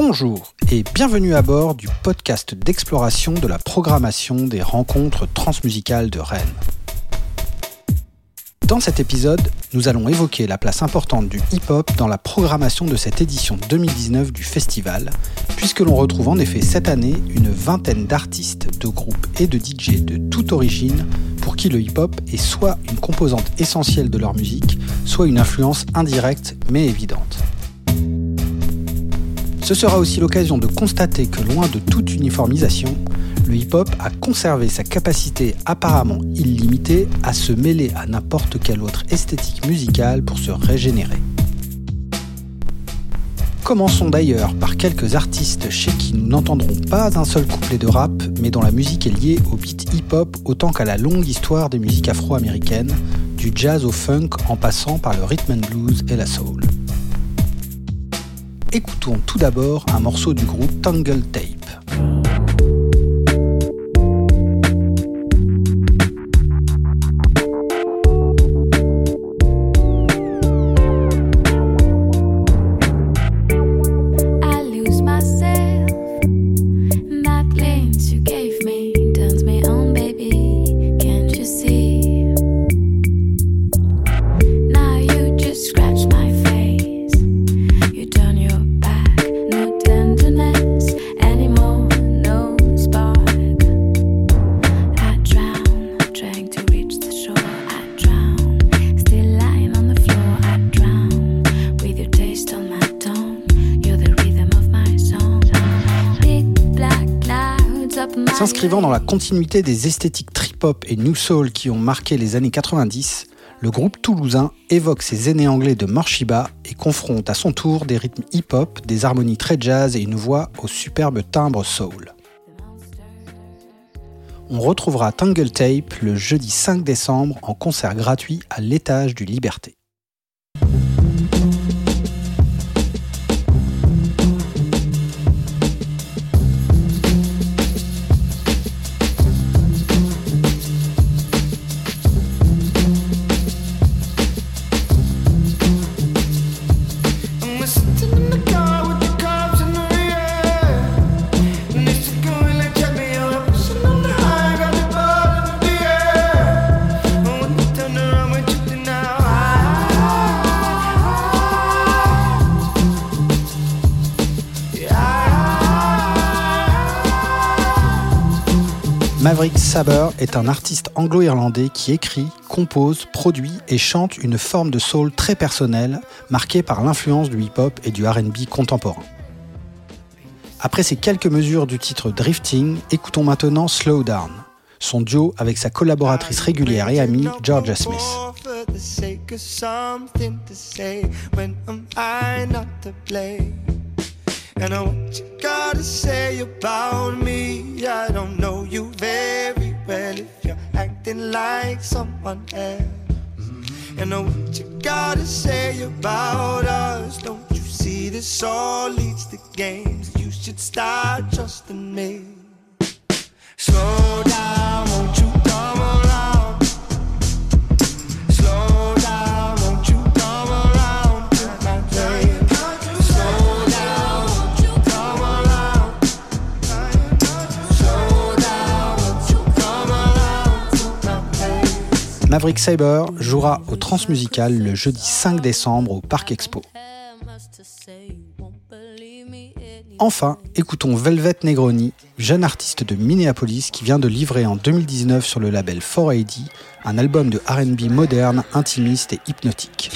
Bonjour et bienvenue à bord du podcast d'exploration de la programmation des rencontres transmusicales de Rennes. Dans cet épisode, nous allons évoquer la place importante du hip-hop dans la programmation de cette édition 2019 du festival, puisque l'on retrouve en effet cette année une vingtaine d'artistes, de groupes et de DJ de toute origine pour qui le hip-hop est soit une composante essentielle de leur musique, soit une influence indirecte mais évidente. Ce sera aussi l'occasion de constater que loin de toute uniformisation, le hip-hop a conservé sa capacité apparemment illimitée à se mêler à n'importe quelle autre esthétique musicale pour se régénérer. Commençons d'ailleurs par quelques artistes chez qui nous n'entendrons pas un seul couplet de rap, mais dont la musique est liée au beat hip-hop autant qu'à la longue histoire des musiques afro-américaines, du jazz au funk en passant par le rhythm and blues et la soul. Écoutons tout d'abord un morceau du groupe Tangle Tape. S'inscrivant dans la continuité des esthétiques trip-hop et new soul qui ont marqué les années 90, le groupe toulousain évoque ses aînés anglais de Morshiba et confronte à son tour des rythmes hip-hop, des harmonies très jazz et une voix au superbe timbre soul. On retrouvera Tangle Tape le jeudi 5 décembre en concert gratuit à l'étage du Liberté. Est un artiste anglo-irlandais qui écrit, compose, produit et chante une forme de soul très personnelle, marquée par l'influence du hip-hop et du RB contemporain. Après ces quelques mesures du titre Drifting, écoutons maintenant Slow Down, son duo avec sa collaboratrice régulière et amie Georgia Smith. Well if you're acting like someone else. And I what you gotta say about us. Don't you see this all leads to games? You should start trusting me. Slow down, won't you? Maverick Saber jouera au Transmusical le jeudi 5 décembre au Parc Expo. Enfin, écoutons Velvet Negroni, jeune artiste de Minneapolis qui vient de livrer en 2019 sur le label 4AD un album de RB moderne, intimiste et hypnotique.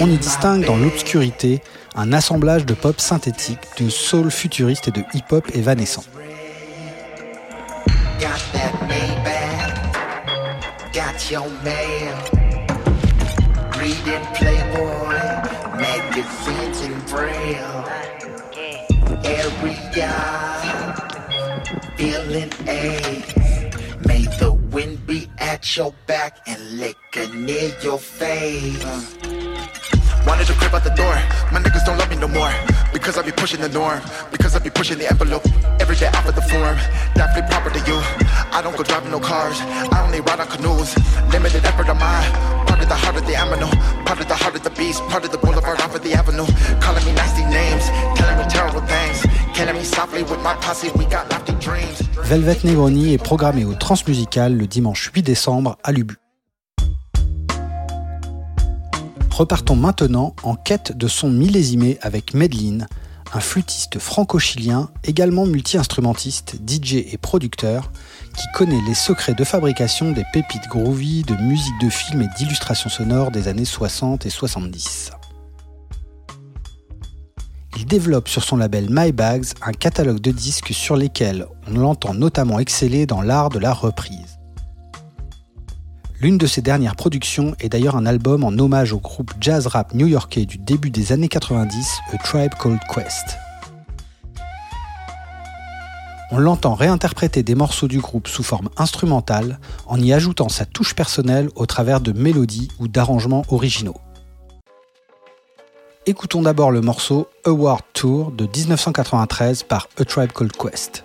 On y distingue dans l'obscurité un assemblage de pop synthétique, de soul futuriste et de hip-hop évanescent. Your mail. Reading Playboy, magazines in braille. Area, feeling A. May the wind be at your back and liquor near your face. Wanted to creep out the door. My niggas don't love me no more. Because I be pushing the norm. Because I be pushing the envelope. Every day off of the form. Definitely proper to you. I don't go driving no cars. I only ride on canoes. Limited effort of mine. Part of the heart of the animal. Part of the heart of the beast. Part of the boulevard off of the avenue. Calling me nasty names. Telling me terrible things. Killing me softly with my posse. We got lofty dreams. Velvet Negroni est programmé au Transmusical le dimanche 8 décembre à Lubu. Repartons maintenant en quête de son millésimé avec Medline, un flûtiste franco-chilien, également multi-instrumentiste, DJ et producteur, qui connaît les secrets de fabrication des pépites groovy, de musique de film et d'illustration sonore des années 60 et 70. Il développe sur son label My Bags un catalogue de disques sur lesquels on l'entend notamment exceller dans l'art de la reprise. L'une de ses dernières productions est d'ailleurs un album en hommage au groupe jazz rap new-yorkais du début des années 90, A Tribe Called Quest. On l'entend réinterpréter des morceaux du groupe sous forme instrumentale en y ajoutant sa touche personnelle au travers de mélodies ou d'arrangements originaux. Écoutons d'abord le morceau Award Tour de 1993 par A Tribe Called Quest.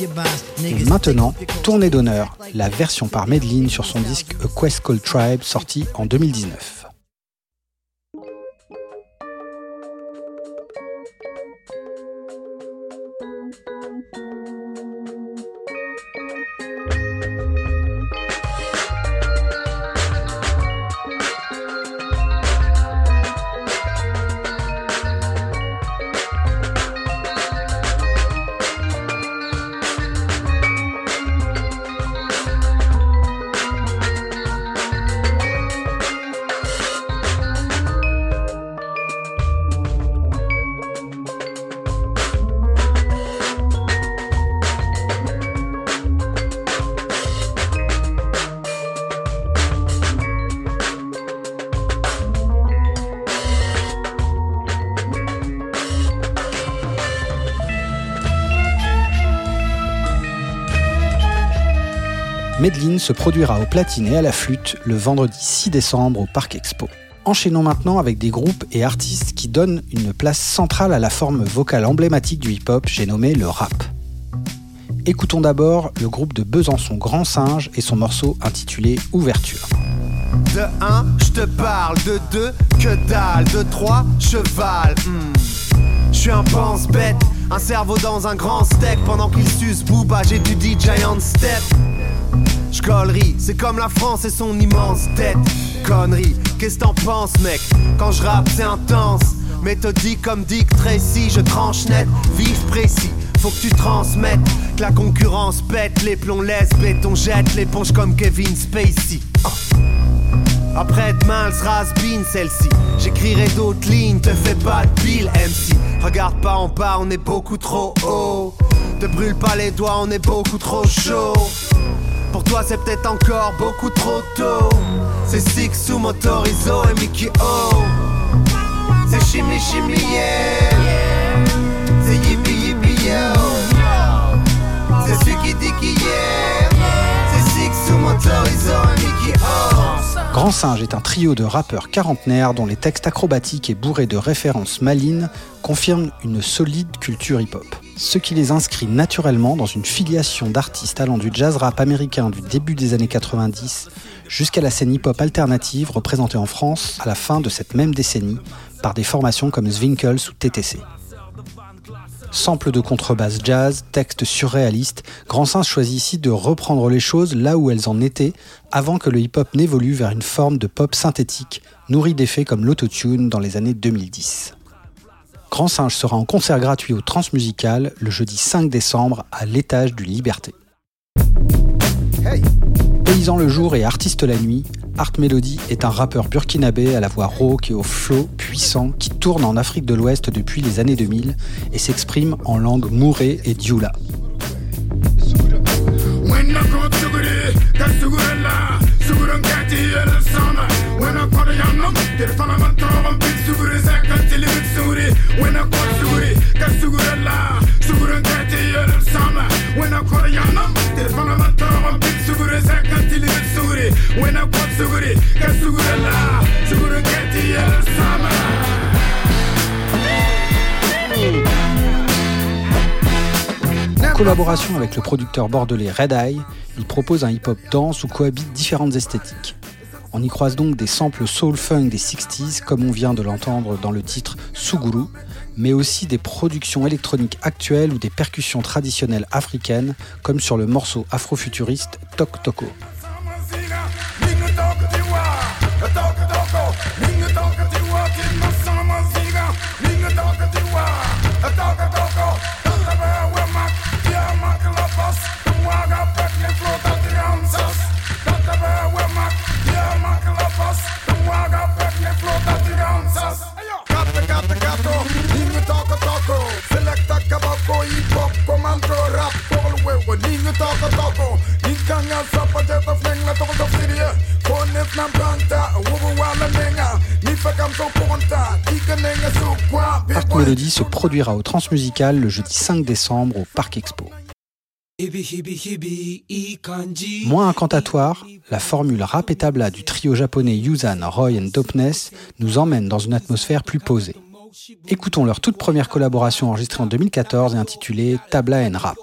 Et maintenant, tournée d'honneur, la version par Medline sur son disque A Quest Called Tribe sorti en 2019. Medline se produira au platine et à la flûte le vendredi 6 décembre au Parc Expo. Enchaînons maintenant avec des groupes et artistes qui donnent une place centrale à la forme vocale emblématique du hip-hop, j'ai nommé le rap. Écoutons d'abord le groupe de Besançon Grand Singe et son morceau intitulé Ouverture. De 1, je te parle, de 2, que dalle, de 3, cheval. Hmm. Je suis un pense-bête, un cerveau dans un grand steak pendant qu'il suce Booba, j'étudie Giant Step. J'collerie, c'est comme la France et son immense tête. Connerie, qu'est-ce t'en penses, mec? Quand je rappe, c'est intense. Méthodique comme Dick Tracy, je tranche net, vif précis. Faut que tu transmettes, que la concurrence pète, les plombs laisse, béton jette l'éponge comme Kevin Spacey. Oh. Après-demain, elle sera celle-ci. J'écrirai d'autres lignes, te fais pas de bill, MC. Regarde pas en bas, on est beaucoup trop haut. Te brûle pas les doigts, on est beaucoup trop chaud. Pour toi c'est peut-être encore beaucoup trop tôt. C'est Six sous Motorizo et Mickey O. C'est chimie chimie yeah. C'est yippie yippie yo. C'est celui qui dit qui yeah C'est Six sous Motorizo et Mickey O. Grand Singe est un trio de rappeurs quarantenaires dont les textes acrobatiques et bourrés de références malines confirment une solide culture hip-hop ce qui les inscrit naturellement dans une filiation d'artistes allant du jazz rap américain du début des années 90 jusqu'à la scène hip-hop alternative représentée en France à la fin de cette même décennie par des formations comme Zwinkels ou TTC. Sample de contrebasse jazz, texte surréaliste, Grand Sens choisit ici de reprendre les choses là où elles en étaient avant que le hip-hop n'évolue vers une forme de pop synthétique nourrie d'effets comme l'autotune dans les années 2010. Grand Singe sera en concert gratuit au Transmusical le jeudi 5 décembre à l'étage du Liberté. Paysan le jour et artiste la nuit, Art Melody est un rappeur burkinabé à la voix rauque et au flow puissant qui tourne en Afrique de l'Ouest depuis les années 2000 et s'exprime en langue mourée et dioula. En collaboration avec le producteur bordelais Red Eye, il propose un hip-hop dense où cohabitent différentes esthétiques. On y croise donc des samples soul funk des 60s, comme on vient de l'entendre dans le titre Suguru, mais aussi des productions électroniques actuelles ou des percussions traditionnelles africaines, comme sur le morceau afrofuturiste Tok Toko. Art Melody se produira au Transmusical le jeudi 5 décembre au Parc Expo. Moins incantatoire, la formule rap et tabla du trio japonais Yuzan, Roy et Dopness nous emmène dans une atmosphère plus posée. Écoutons leur toute première collaboration enregistrée en 2014 et intitulée Tabla and Rap.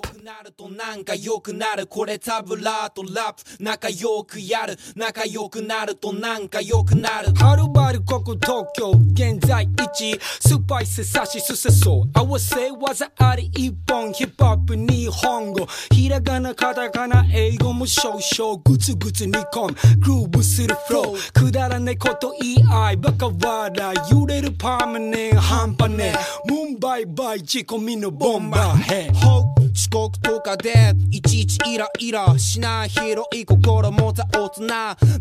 となんか良くなる。これタブラーとラップ。仲良くやる。仲良くなるとなんか良くなる。はるばるここ東京現在一スパイス差しすせそう。合わせ技あり一本ヒップホップ日本語。ひらがなカタカナ英語も少々グツグツ煮込む。グルーブするフローくだらねこと言い合いバカ笑い。揺れるパーマネン半端ねムンバイバイ。仕込みのボンバー。ヘッ遅刻とかでいちいちイライラしない広い心持った大人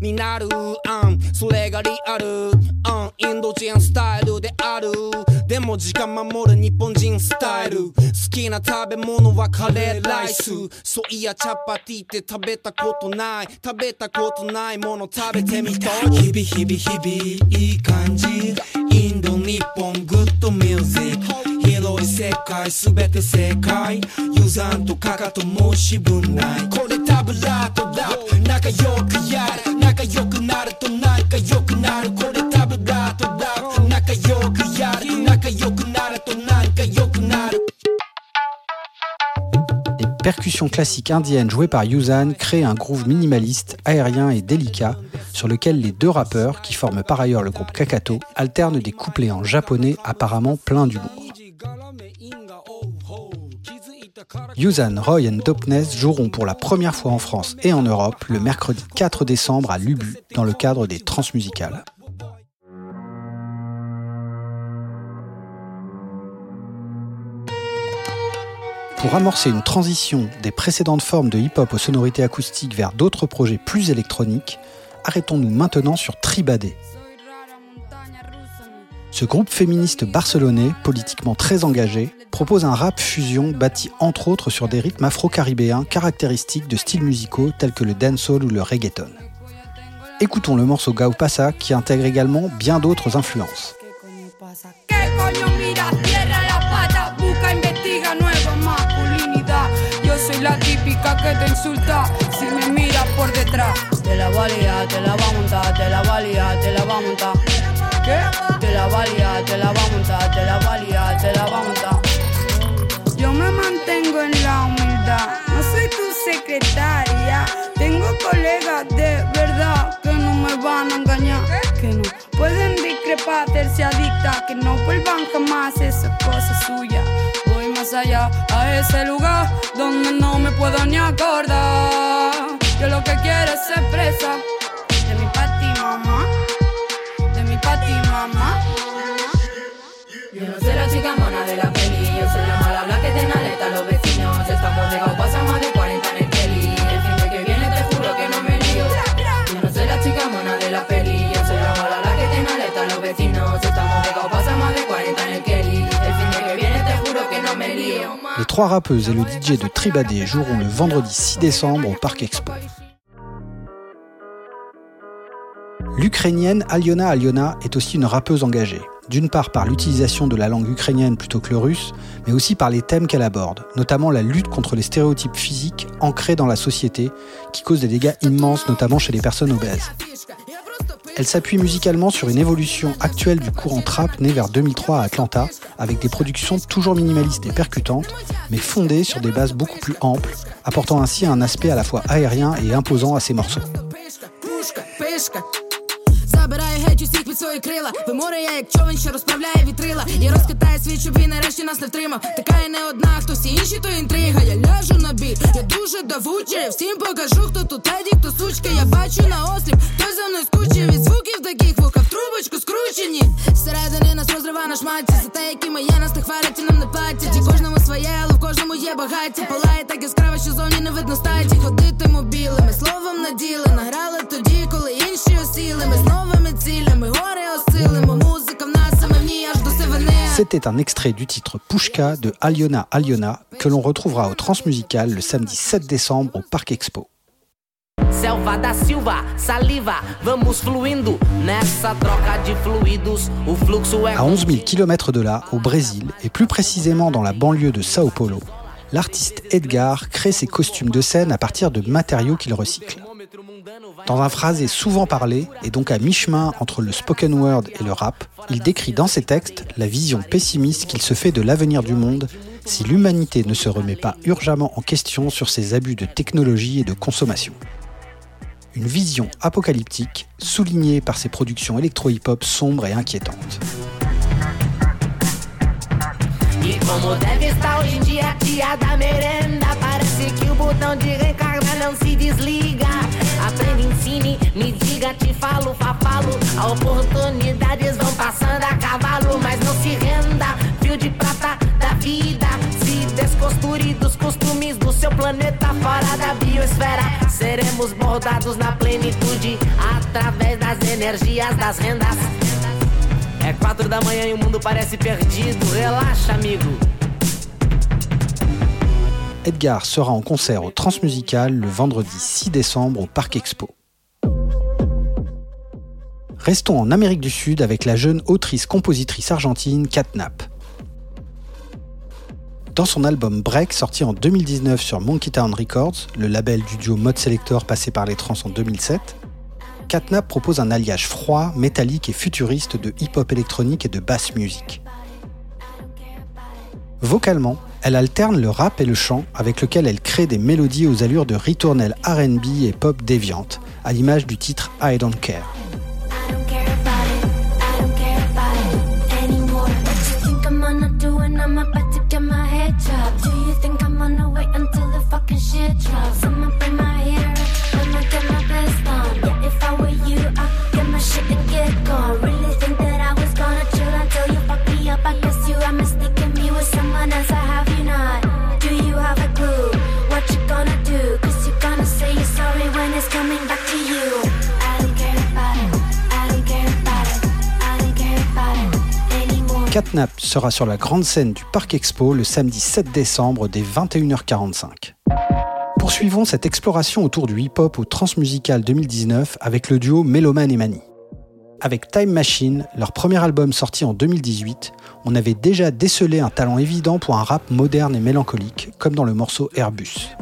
になるあんそれがリアル。あん。インド人スタイルである。でも時間守る。日本人スタイル好きな食べ物はカレーライスそういやチャパティって食べたことない食べたことないもの。食べてみた。い日々日々日々いい感じ。インド日本グッドミュージック 広い世界すべて正解ユザンとかかと申し分ないこれタブラーとラップ仲良くやる仲良くなると仲良くなるこれタブラーとラップ仲良くやる仲良くなると仲良くなる Les percussions classiques indiennes jouées par Yuzan créent un groove minimaliste, aérien et délicat, sur lequel les deux rappeurs, qui forment par ailleurs le groupe Kakato, alternent des couplets en japonais apparemment pleins d'humour. Yuzan, Roy et Dopness joueront pour la première fois en France et en Europe le mercredi 4 décembre à Lubu dans le cadre des Transmusicales. Pour amorcer une transition des précédentes formes de hip-hop aux sonorités acoustiques vers d'autres projets plus électroniques, arrêtons-nous maintenant sur Tribadé. Ce groupe féministe barcelonais, politiquement très engagé, propose un rap fusion bâti entre autres sur des rythmes afro-caribéens caractéristiques de styles musicaux tels que le dancehall ou le reggaeton. Écoutons le morceau Gao Pasa qui intègre également bien d'autres influences. Te la valía, te la va a montar, te la valía, te la va a montar. Yo me mantengo en la humildad, no soy tu secretaria. Tengo colegas de verdad que no me van a engañar, que no pueden discrepar, se adicta, que no vuelvan jamás esa cosa suya más allá, a ese lugar donde no me puedo ni acordar. Yo lo que quiero es ser presa trois rappeuses et le DJ de Tribadé joueront le vendredi 6 décembre au Parc Expo. L'Ukrainienne Aliona Aliona est aussi une rappeuse engagée, d'une part par l'utilisation de la langue ukrainienne plutôt que le russe, mais aussi par les thèmes qu'elle aborde, notamment la lutte contre les stéréotypes physiques ancrés dans la société qui causent des dégâts immenses notamment chez les personnes obèses. Elle s'appuie musicalement sur une évolution actuelle du courant trap né vers 2003 à Atlanta, avec des productions toujours minimalistes et percutantes, mais fondées sur des bases beaucoup plus amples, apportant ainsi un aspect à la fois aérien et imposant à ses morceaux. Свої крила. Виморе я, як човен, що розправляє вітрила. І розкатає світ, щоб він нарешті нас не втримав. Така і не одна, хто всі інші, то інтрига. Я ляжу на бій, я дуже давучий. Всім покажу, хто тут теді, хто сучка. Я бачу на осліп, хто за мною скучив. Від звуків таких вуха в трубочку скручені. Всередині нас розрива на шматці За те, які ми є, нас не хвалять і нам не платять. І кожному своє, але в кожному є багаття. Палає так яскраво, що зовні не видно статі. Ходитиму білими, словом наділи Награли тоді, коли інші осіли. Ми з C'était un extrait du titre Pushka de Aliona Aliona que l'on retrouvera au Transmusical le samedi 7 décembre au Parc Expo. À 11 000 km de là, au Brésil, et plus précisément dans la banlieue de Sao Paulo, l'artiste Edgar crée ses costumes de scène à partir de matériaux qu'il recycle. Dans un phrasé souvent parlé, et donc à mi-chemin entre le spoken word et le rap, il décrit dans ses textes la vision pessimiste qu'il se fait de l'avenir du monde si l'humanité ne se remet pas urgemment en question sur ses abus de technologie et de consommation. Une vision apocalyptique soulignée par ses productions électro-hip-hop sombres et inquiétantes. Aprenda, ensine, me diga, te falo, falo. Oportunidades vão passando a cavalo, mas não se renda. Fio de prata da vida, se descosture dos costumes do seu planeta fora da biosfera. Seremos bordados na plenitude através das energias das rendas. É quatro da manhã e o mundo parece perdido. Relaxa, amigo. Edgar sera en concert au Transmusical le vendredi 6 décembre au Parc Expo. Restons en Amérique du Sud avec la jeune autrice-compositrice argentine Catnap. Dans son album Break, sorti en 2019 sur Monkey Town Records, le label du duo Mode Selector passé par les trans en 2007, Catnap propose un alliage froid, métallique et futuriste de hip-hop électronique et de bass music. Vocalement, elle alterne le rap et le chant avec lequel elle crée des mélodies aux allures de ritournelle RB et pop déviante, à l'image du titre I Don't Care. Catnap sera sur la grande scène du Parc Expo le samedi 7 décembre dès 21h45. Poursuivons cette exploration autour du hip-hop au Transmusical 2019 avec le duo Meloman et Mani. Avec Time Machine, leur premier album sorti en 2018, on avait déjà décelé un talent évident pour un rap moderne et mélancolique, comme dans le morceau Airbus.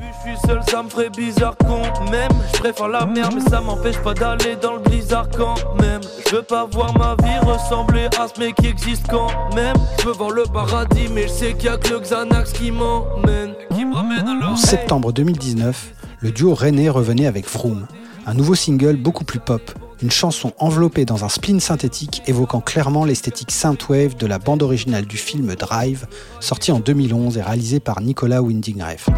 En septembre 2019, le duo René revenait avec Vroom, un nouveau single beaucoup plus pop, une chanson enveloppée dans un spleen synthétique évoquant clairement l'esthétique synthwave de la bande originale du film Drive, sorti en 2011 et réalisé par Nicolas Winding Refn.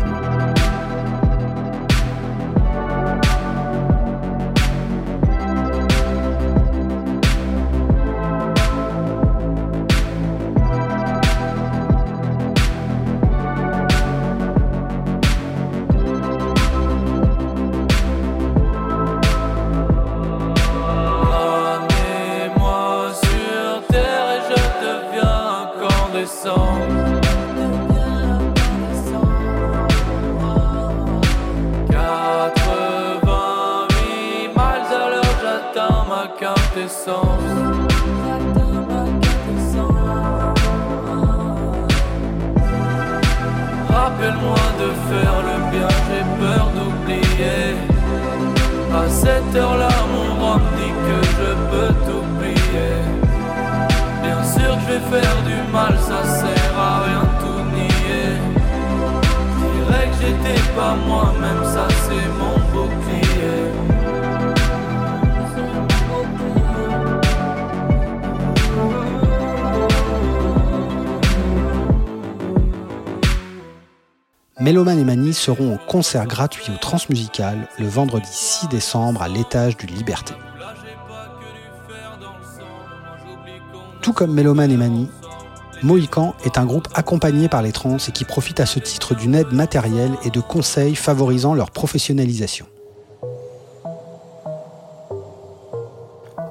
88 miles à l'heure j'atteins ma quintessence Rappelle-moi de faire le bien j'ai peur d'oublier. À cette heure-là mon vent me dit que je peux tout prier Bien sûr je vais faire du mal ça c'est j'étais pas moi-même, ça c'est mon bouclier. Méloman et Mani seront en concert gratuit au Transmusical le vendredi 6 décembre à l'étage du Liberté. Tout comme Méloman et Mani, Mohican est un groupe accompagné par les trans et qui profite à ce titre d'une aide matérielle et de conseils favorisant leur professionnalisation.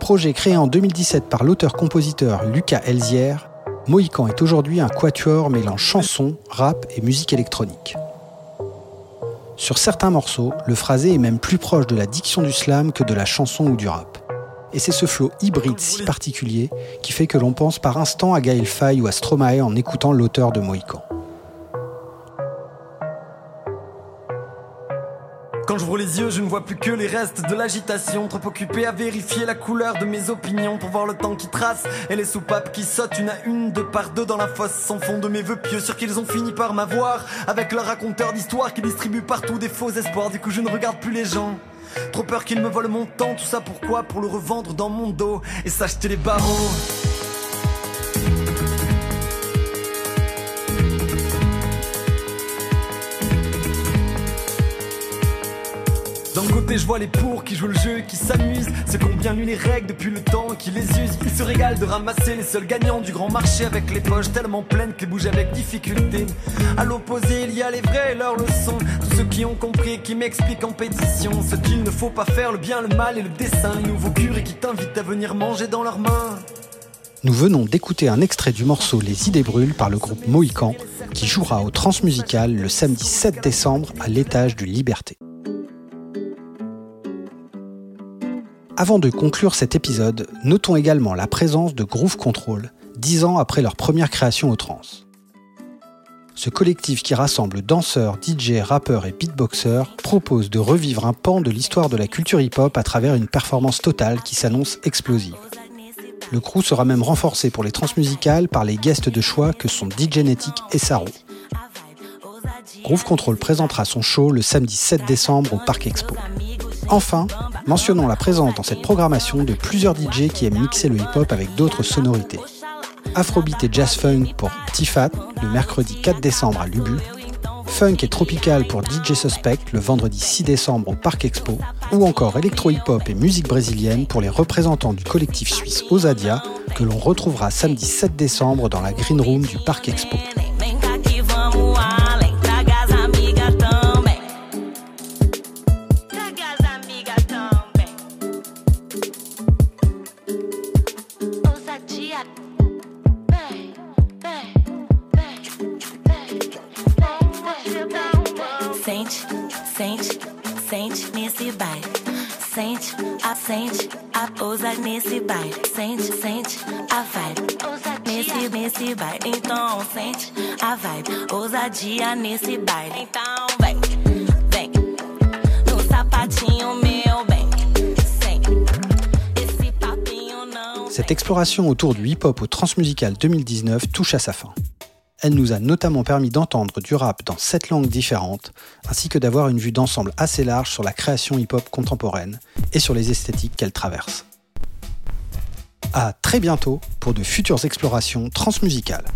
Projet créé en 2017 par l'auteur-compositeur Lucas Elzière, Mohican est aujourd'hui un quatuor mêlant chanson, rap et musique électronique. Sur certains morceaux, le phrasé est même plus proche de la diction du slam que de la chanson ou du rap. Et c'est ce flow hybride si particulier qui fait que l'on pense par instant à Gaël Faye ou à Stromae en écoutant l'auteur de Mohican. Quand j'ouvre les yeux, je ne vois plus que les restes de l'agitation. Trop occupé à vérifier la couleur de mes opinions pour voir le temps qui trace et les soupapes qui sautent une à une, deux par deux dans la fosse sans fond de mes vœux pieux. Sûr qu'ils ont fini par m'avoir avec leur raconteur d'histoire qui distribue partout des faux espoirs. Du coup, je ne regarde plus les gens. Trop peur qu'ils me volent mon temps, tout ça pourquoi? Pour le revendre dans mon dos et s'acheter les barreaux. D'un côté, je vois les pour qui jouent le jeu, qui s'amusent. Ceux qui ont bien lu les règles depuis le temps, qui les usent. Ils se régalent de ramasser les seuls gagnants du grand marché avec les poches tellement pleines qu'ils bougent avec difficulté. À l'opposé, il y a les vrais et leurs leçons. Tous ceux qui ont compris, qui m'expliquent en pétition ce qu'il ne faut pas faire, le bien, le mal et le dessin. Les nouveaux curés qui t'invitent à venir manger dans leurs mains. Nous venons d'écouter un extrait du morceau Les idées brûlent par le groupe Mohican qui jouera au Transmusical le samedi 7 décembre à l'étage du Liberté. Avant de conclure cet épisode, notons également la présence de Groove Control, dix ans après leur première création au trans. Ce collectif qui rassemble danseurs, DJ, rappeurs et beatboxers propose de revivre un pan de l'histoire de la culture hip-hop à travers une performance totale qui s'annonce explosive. Le crew sera même renforcé pour les transmusicales par les guests de choix que sont DJ Netic et Saro. Groove Control présentera son show le samedi 7 décembre au Parc Expo. Enfin, mentionnons la présence dans cette programmation de plusieurs DJ qui aiment mixer le hip-hop avec d'autres sonorités. Afrobeat et Jazz Funk pour Tifat le mercredi 4 décembre à Lubu, Funk et Tropical pour DJ Suspect le vendredi 6 décembre au Parc Expo, ou encore Electro Hip-Hop et musique brésilienne pour les représentants du collectif suisse Osadia que l'on retrouvera samedi 7 décembre dans la Green Room du Parc Expo. Sente, sente, sente nesse baile. Sente, a sente, a ousa nesse baile. Sente, sente, a vibe. Nesse, nesse baile. Então sente a vibe. Ousadia nesse baile. Então vem, vem. No sapatinho meu bem. Sem esse papinho não. Cette exploration autour du hip-hop au Transmusical 2019 touche à sa fin. Elle nous a notamment permis d'entendre du rap dans sept langues différentes, ainsi que d'avoir une vue d'ensemble assez large sur la création hip-hop contemporaine et sur les esthétiques qu'elle traverse. À très bientôt pour de futures explorations transmusicales.